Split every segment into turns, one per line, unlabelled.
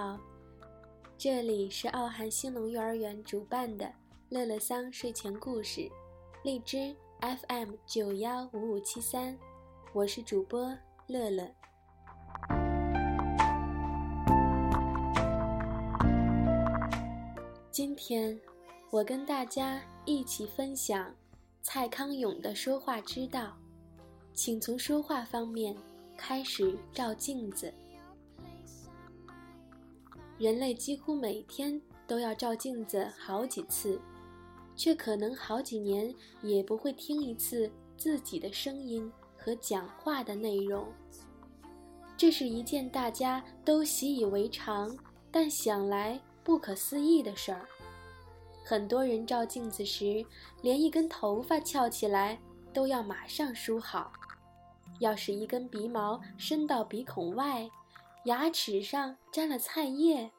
好，这里是奥汉兴隆幼儿园主办的乐乐桑睡前故事，荔枝 FM 九幺五五七三，我是主播乐乐。今天我跟大家一起分享蔡康永的说话之道，请从说话方面开始照镜子。人类几乎每天都要照镜子好几次，却可能好几年也不会听一次自己的声音和讲话的内容。这是一件大家都习以为常，但想来不可思议的事儿。很多人照镜子时，连一根头发翘起来都要马上梳好；要是一根鼻毛伸到鼻孔外，牙齿上沾了菜叶，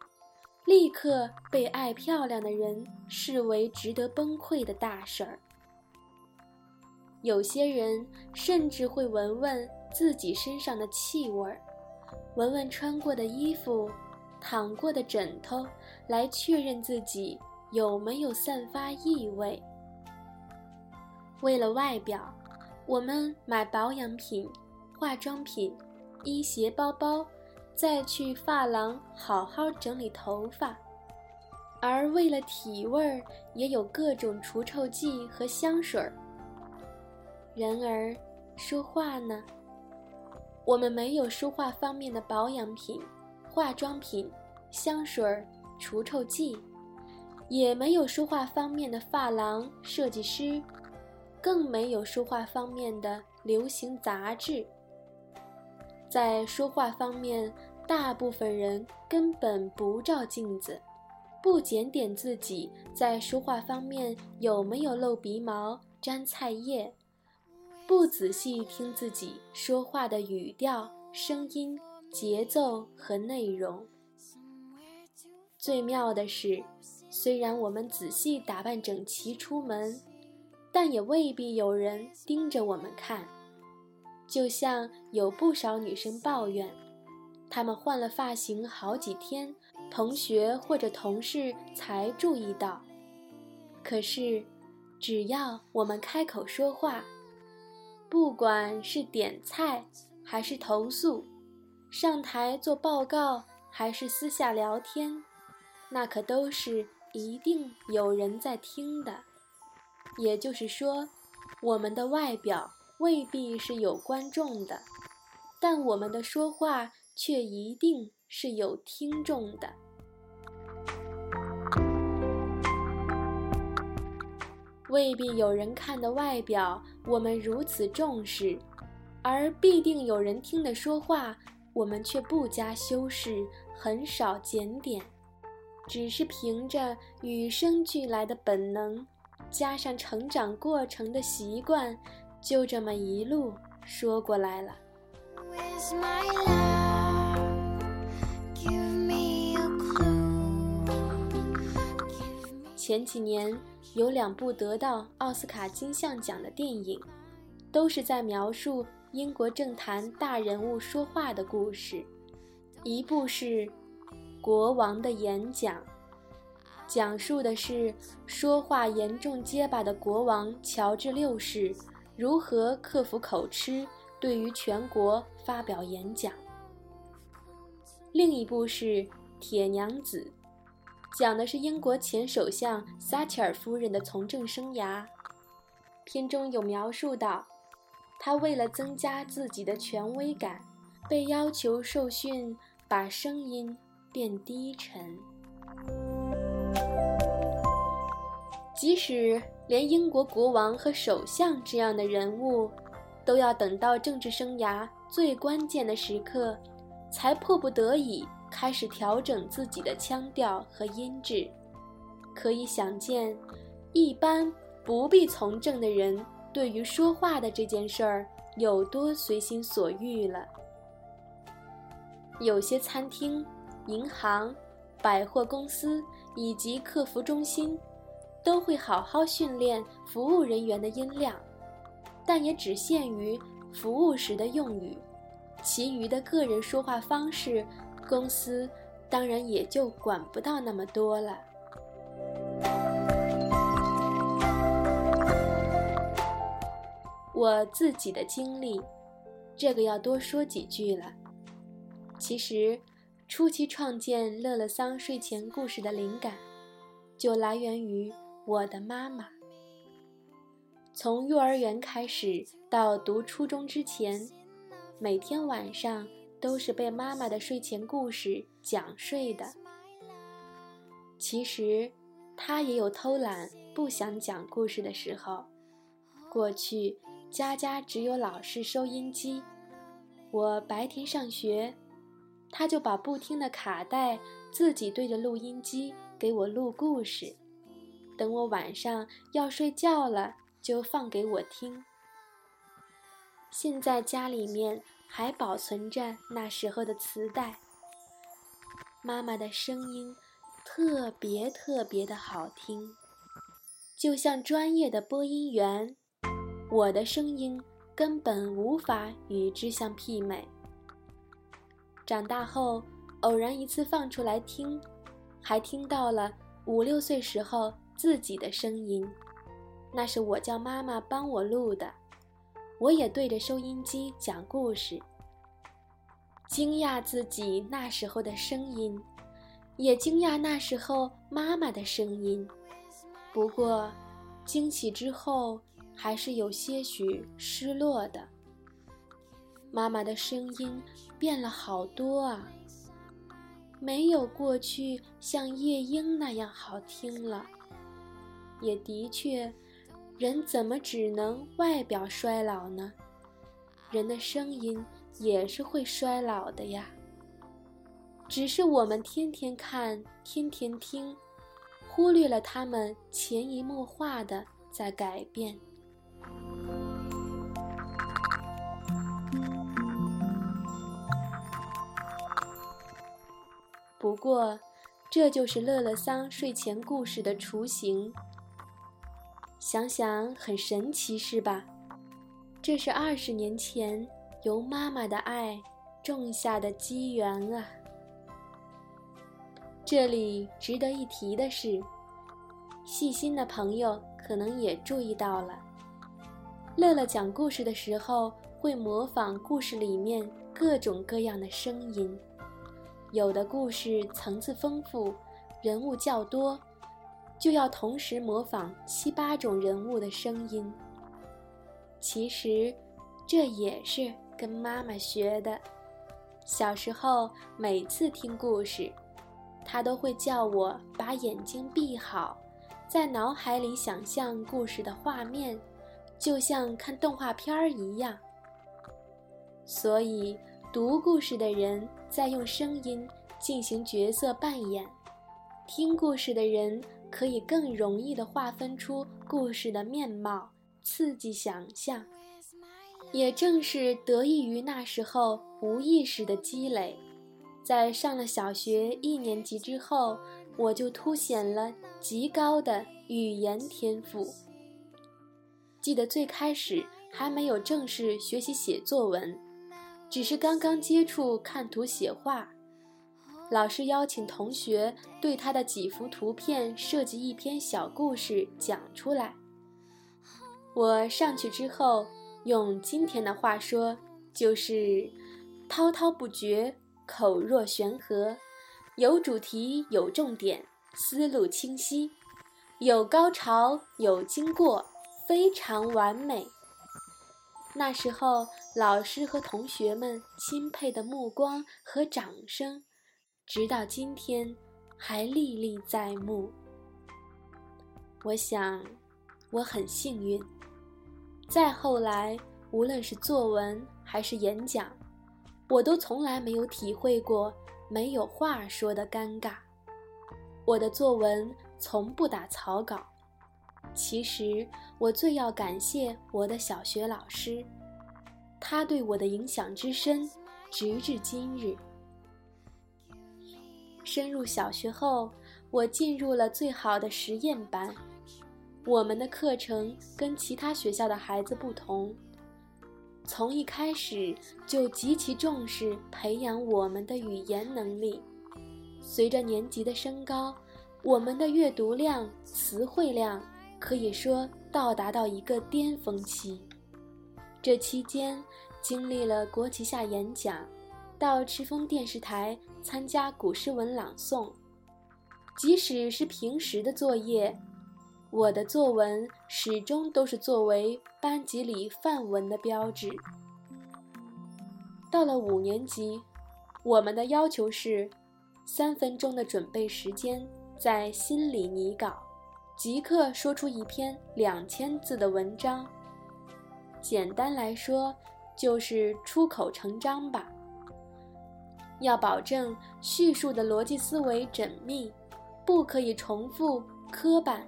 立刻被爱漂亮的人视为值得崩溃的大事儿。有些人甚至会闻闻自己身上的气味儿，闻闻穿过的衣服、躺过的枕头，来确认自己有没有散发异味。为了外表，我们买保养品、化妆品、衣鞋、包包。再去发廊好好整理头发，而为了体味儿，也有各种除臭剂和香水儿。然而，说话呢？我们没有说话方面的保养品、化妆品、香水儿、除臭剂，也没有说话方面的发廊、设计师，更没有说话方面的流行杂志。在说话方面，大部分人根本不照镜子，不检点自己在说话方面有没有露鼻毛、沾菜叶，不仔细听自己说话的语调、声音、节奏和内容。最妙的是，虽然我们仔细打扮整齐出门，但也未必有人盯着我们看。就像有不少女生抱怨，他们换了发型好几天，同学或者同事才注意到。可是，只要我们开口说话，不管是点菜还是投诉，上台做报告还是私下聊天，那可都是一定有人在听的。也就是说，我们的外表。未必是有观众的，但我们的说话却一定是有听众的。未必有人看的外表，我们如此重视，而必定有人听的说话，我们却不加修饰，很少检点，只是凭着与生俱来的本能，加上成长过程的习惯。就这么一路说过来了。前几年有两部得到奥斯卡金像奖的电影，都是在描述英国政坛大人物说话的故事。一部是《国王的演讲》，讲述的是说话严重结巴的国王乔治六世。如何克服口吃？对于全国发表演讲。另一部是《铁娘子》，讲的是英国前首相撒切尔夫人的从政生涯。片中有描述到，她为了增加自己的权威感，被要求受训，把声音变低沉。即使连英国国王和首相这样的人物，都要等到政治生涯最关键的时刻，才迫不得已开始调整自己的腔调和音质。可以想见，一般不必从政的人对于说话的这件事儿有多随心所欲了。有些餐厅、银行、百货公司以及客服中心，都会好好训练服务人员的音量，但也只限于服务时的用语，其余的个人说话方式，公司当然也就管不到那么多了。我自己的经历，这个要多说几句了。其实，初期创建乐乐桑睡前故事的灵感，就来源于我的妈妈。从幼儿园开始到读初中之前，每天晚上都是被妈妈的睡前故事讲睡的。其实，她也有偷懒不想讲故事的时候。过去。家家只有老式收音机，我白天上学，他就把不听的卡带自己对着录音机给我录故事，等我晚上要睡觉了就放给我听。现在家里面还保存着那时候的磁带，妈妈的声音特别特别的好听，就像专业的播音员。我的声音根本无法与之相媲美。长大后，偶然一次放出来听，还听到了五六岁时候自己的声音，那是我叫妈妈帮我录的。我也对着收音机讲故事，惊讶自己那时候的声音，也惊讶那时候妈妈的声音。不过，惊喜之后。还是有些许失落的。妈妈的声音变了好多啊，没有过去像夜莺那样好听了。也的确，人怎么只能外表衰老呢？人的声音也是会衰老的呀。只是我们天天看，天天听，忽略了他们潜移默化的在改变。不过，这就是乐乐桑睡前故事的雏形。想想很神奇，是吧？这是二十年前由妈妈的爱种下的机缘啊！这里值得一提的是，细心的朋友可能也注意到了，乐乐讲故事的时候会模仿故事里面各种各样的声音。有的故事层次丰富，人物较多，就要同时模仿七八种人物的声音。其实，这也是跟妈妈学的。小时候每次听故事，她都会叫我把眼睛闭好，在脑海里想象故事的画面，就像看动画片儿一样。所以。读故事的人在用声音进行角色扮演，听故事的人可以更容易地划分出故事的面貌，刺激想象。也正是得益于那时候无意识的积累，在上了小学一年级之后，我就凸显了极高的语言天赋。记得最开始还没有正式学习写作文。只是刚刚接触看图写画，老师邀请同学对他的几幅图片设计一篇小故事讲出来。我上去之后，用今天的话说，就是滔滔不绝，口若悬河，有主题有重点，思路清晰，有高潮有经过，非常完美。那时候，老师和同学们钦佩的目光和掌声，直到今天还历历在目。我想，我很幸运。再后来，无论是作文还是演讲，我都从来没有体会过没有话说的尴尬。我的作文从不打草稿。其实我最要感谢我的小学老师，他对我的影响之深，直至今日。升入小学后，我进入了最好的实验班。我们的课程跟其他学校的孩子不同，从一开始就极其重视培养我们的语言能力。随着年级的升高，我们的阅读量、词汇量可以说到达到一个巅峰期。这期间，经历了国旗下演讲，到赤峰电视台参加古诗文朗诵，即使是平时的作业。我的作文始终都是作为班级里范文的标志。到了五年级，我们的要求是三分钟的准备时间，在心里拟稿，即刻说出一篇两千字的文章。简单来说，就是出口成章吧。要保证叙述的逻辑思维缜密，不可以重复、磕绊。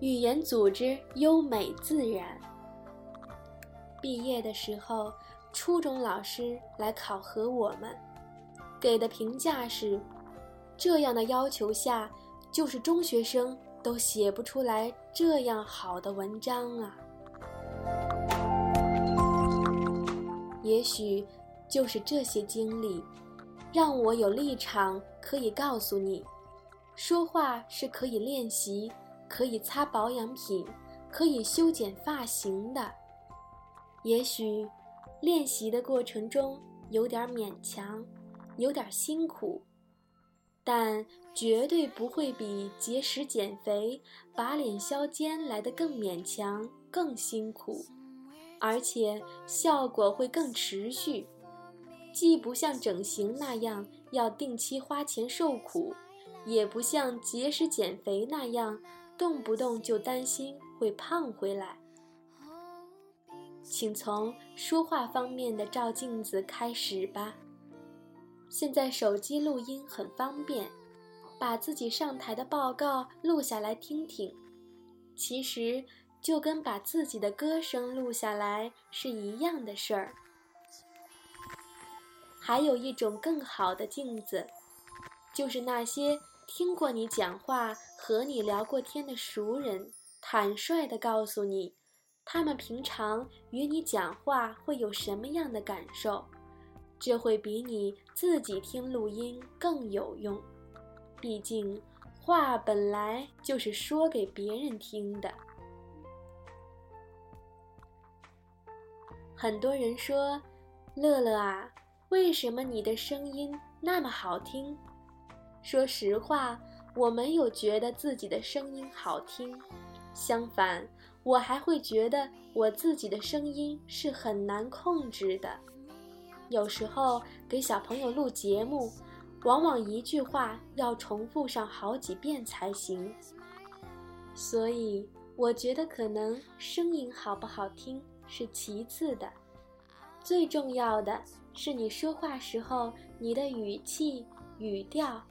语言组织优美自然。毕业的时候，初中老师来考核我们，给的评价是：这样的要求下，就是中学生都写不出来这样好的文章啊。也许就是这些经历，让我有立场可以告诉你，说话是可以练习。可以擦保养品，可以修剪发型的。也许练习的过程中有点勉强，有点辛苦，但绝对不会比节食减肥、把脸削尖来的更勉强、更辛苦，而且效果会更持续。既不像整形那样要定期花钱受苦，也不像节食减肥那样。动不动就担心会胖回来，请从说话方面的照镜子开始吧。现在手机录音很方便，把自己上台的报告录下来听听，其实就跟把自己的歌声录下来是一样的事儿。还有一种更好的镜子，就是那些。听过你讲话、和你聊过天的熟人，坦率地告诉你，他们平常与你讲话会有什么样的感受，这会比你自己听录音更有用。毕竟，话本来就是说给别人听的。很多人说：“乐乐啊，为什么你的声音那么好听？”说实话，我没有觉得自己的声音好听，相反，我还会觉得我自己的声音是很难控制的。有时候给小朋友录节目，往往一句话要重复上好几遍才行。所以，我觉得可能声音好不好听是其次的，最重要的是你说话时候你的语气、语调。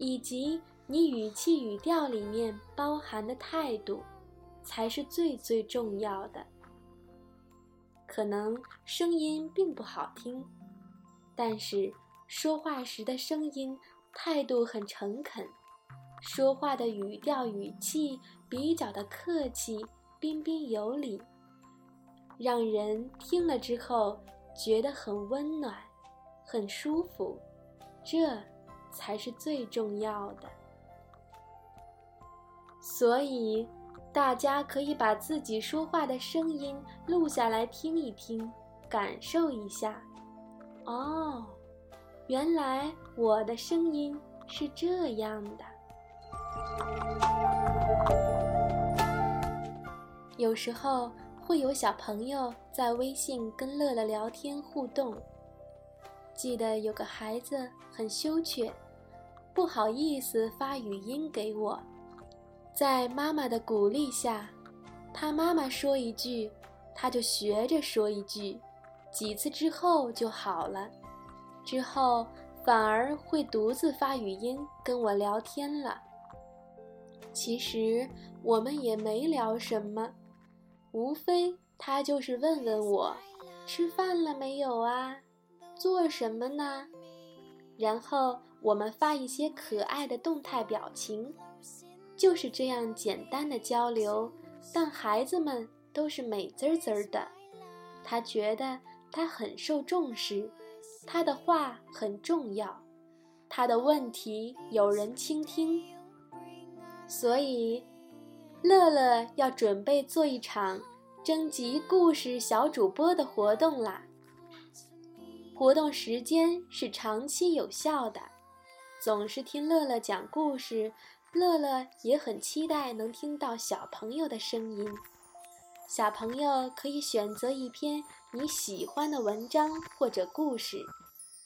以及你语气语调里面包含的态度，才是最最重要的。可能声音并不好听，但是说话时的声音态度很诚恳，说话的语调语气比较的客气，彬彬有礼，让人听了之后觉得很温暖，很舒服。这。才是最重要的，所以大家可以把自己说话的声音录下来听一听，感受一下。哦，原来我的声音是这样的。有时候会有小朋友在微信跟乐乐聊天互动。记得有个孩子很羞怯，不好意思发语音给我，在妈妈的鼓励下，他妈妈说一句，他就学着说一句，几次之后就好了。之后反而会独自发语音跟我聊天了。其实我们也没聊什么，无非他就是问问我吃饭了没有啊，做什么呢？然后我们发一些可爱的动态表情，就是这样简单的交流。但孩子们都是美滋滋的，他觉得他很受重视，他的话很重要，他的问题有人倾听。所以，乐乐要准备做一场征集故事小主播的活动啦。活动时间是长期有效的，总是听乐乐讲故事。乐乐也很期待能听到小朋友的声音。小朋友可以选择一篇你喜欢的文章或者故事，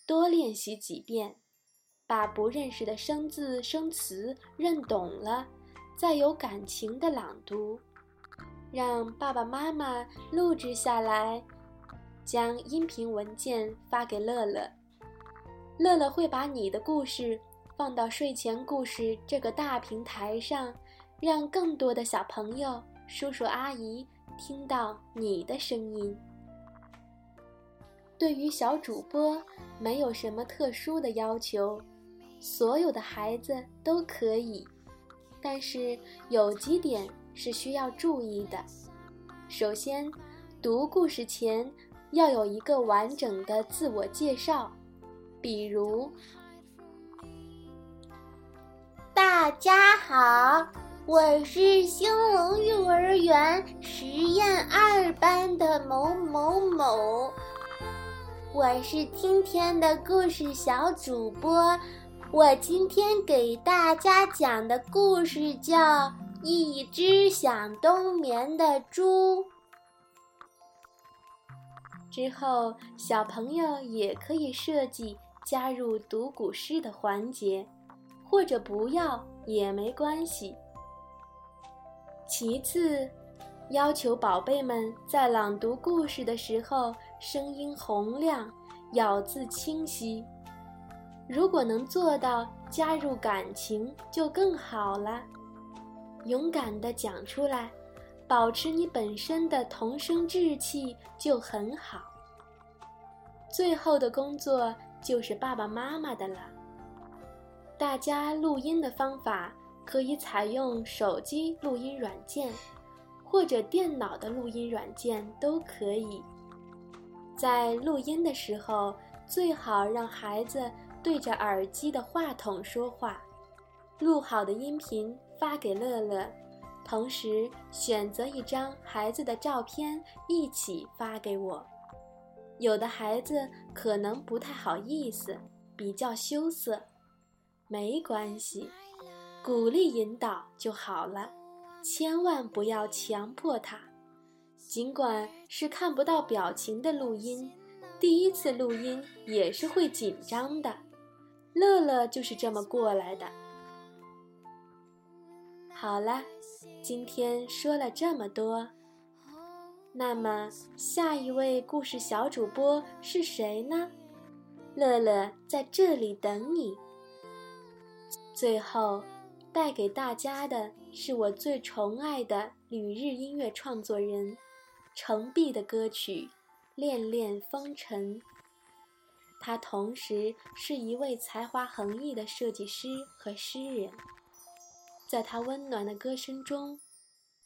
多练习几遍，把不认识的生字生词认懂了，再有感情的朗读，让爸爸妈妈录制下来，将音频文件发给乐乐。乐乐会把你的故事。放到睡前故事这个大平台上，让更多的小朋友、叔叔阿姨听到你的声音。对于小主播，没有什么特殊的要求，所有的孩子都可以。但是有几点是需要注意的：首先，读故事前要有一个完整的自我介绍，比如。
大家好，我是兴隆幼儿园实验二班的某某某，我是今天的故事小主播。我今天给大家讲的故事叫《一只想冬眠的猪》。
之后，小朋友也可以设计加入读古诗的环节。或者不要也没关系。其次，要求宝贝们在朗读故事的时候声音洪亮，咬字清晰。如果能做到加入感情，就更好了。勇敢地讲出来，保持你本身的童声稚气就很好。最后的工作就是爸爸妈妈的了。大家录音的方法可以采用手机录音软件，或者电脑的录音软件都可以。在录音的时候，最好让孩子对着耳机的话筒说话。录好的音频发给乐乐，同时选择一张孩子的照片一起发给我。有的孩子可能不太好意思，比较羞涩。没关系，鼓励引导就好了，千万不要强迫他。尽管是看不到表情的录音，第一次录音也是会紧张的。乐乐就是这么过来的。好了，今天说了这么多，那么下一位故事小主播是谁呢？乐乐在这里等你。最后，带给大家的是我最宠爱的旅日音乐创作人程璧的歌曲《恋恋风尘》。他同时是一位才华横溢的设计师和诗人。在他温暖的歌声中，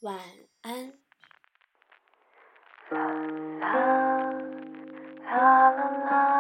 晚安。啦啦啦啦啦